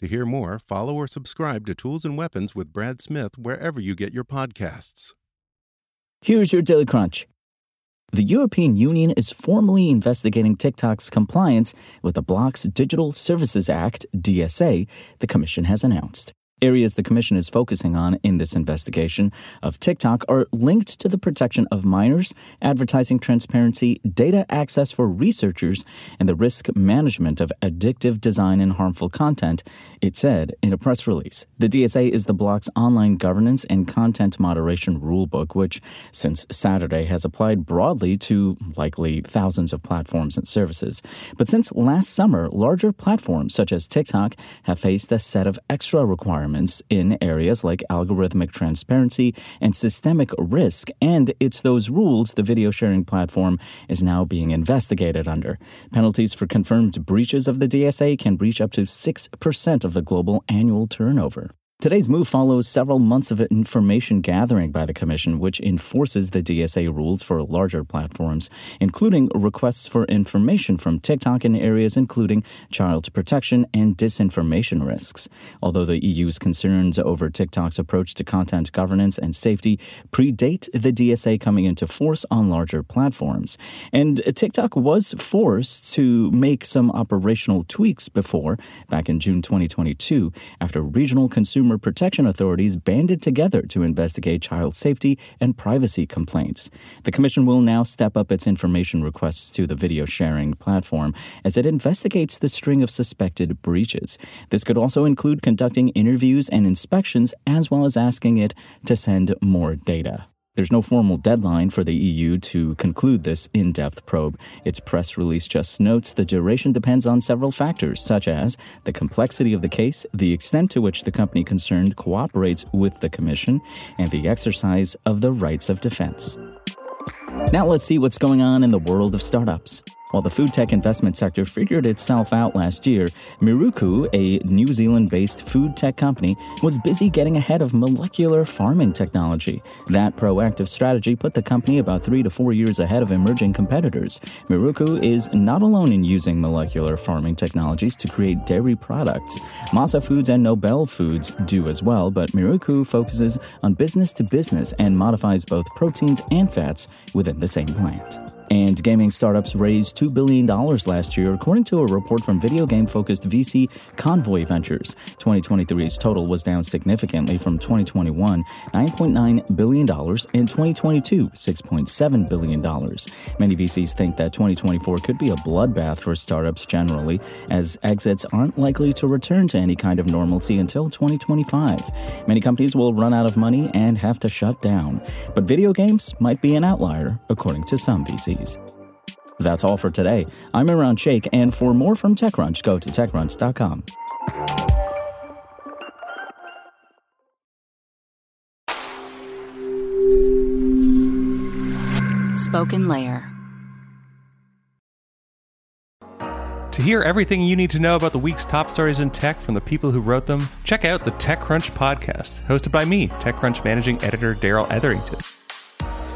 To hear more, follow or subscribe to Tools and Weapons with Brad Smith wherever you get your podcasts. Here's your Daily Crunch. The European Union is formally investigating TikTok's compliance with the bloc's Digital Services Act, DSA, the Commission has announced. Areas the Commission is focusing on in this investigation of TikTok are linked to the protection of minors, advertising transparency, data access for researchers, and the risk management of addictive design and harmful content, it said in a press release. The DSA is the bloc's online governance and content moderation rulebook, which since Saturday has applied broadly to likely thousands of platforms and services. But since last summer, larger platforms such as TikTok have faced a set of extra requirements in areas like algorithmic transparency and systemic risk, and it's those rules the video sharing platform is now being investigated under. Penalties for confirmed breaches of the DSA can reach up to 6% of the global annual turnover. Today's move follows several months of information gathering by the Commission, which enforces the DSA rules for larger platforms, including requests for information from TikTok in areas including child protection and disinformation risks. Although the EU's concerns over TikTok's approach to content governance and safety predate the DSA coming into force on larger platforms. And TikTok was forced to make some operational tweaks before, back in June 2022, after regional consumer consumer protection authorities banded together to investigate child safety and privacy complaints. The Commission will now step up its information requests to the video sharing platform as it investigates the string of suspected breaches. This could also include conducting interviews and inspections, as well as asking it to send more data. There's no formal deadline for the EU to conclude this in depth probe. Its press release just notes the duration depends on several factors, such as the complexity of the case, the extent to which the company concerned cooperates with the Commission, and the exercise of the rights of defense. Now let's see what's going on in the world of startups. While the food tech investment sector figured itself out last year, Miruku, a New Zealand based food tech company, was busy getting ahead of molecular farming technology. That proactive strategy put the company about three to four years ahead of emerging competitors. Miruku is not alone in using molecular farming technologies to create dairy products. Mozza Foods and Nobell Foods do as well, but Miruku focuses on business to business and modifies both proteins and fats within the same plant. And gaming startups raised $2 billion last year, according to a report from video game focused VC Konvoy Ventures. 2023's total was down significantly from 2021, $9.9 billion, and 2022, $6.7 billion. Many VCs think that 2024 could be a bloodbath for startups generally, as exits aren't likely to return to any kind of normalcy until 2025. Many companies will run out of money and have to shut down. But video games might be an outlier, according to some VCs. That's all for today. I'm Imran Shake, and for more from TechCrunch, go to TechCrunch.com. Spoken Layer. To hear everything you need to know about the week's top stories in tech from the people who wrote them, check out the TechCrunch podcast, hosted by me, TechCrunch managing editor Darrell Etherington.